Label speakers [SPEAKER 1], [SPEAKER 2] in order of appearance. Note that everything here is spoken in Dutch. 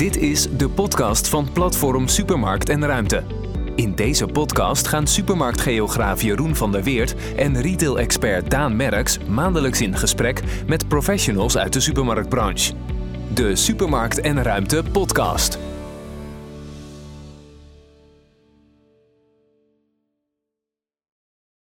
[SPEAKER 1] Dit is de podcast van Platform Supermarkt en Ruimte. In deze podcast gaan supermarktgeograaf Jeroen van der Weert en retail-expert Daan Merks maandelijks in gesprek met professionals uit de supermarktbranche. De Supermarkt en Ruimte podcast.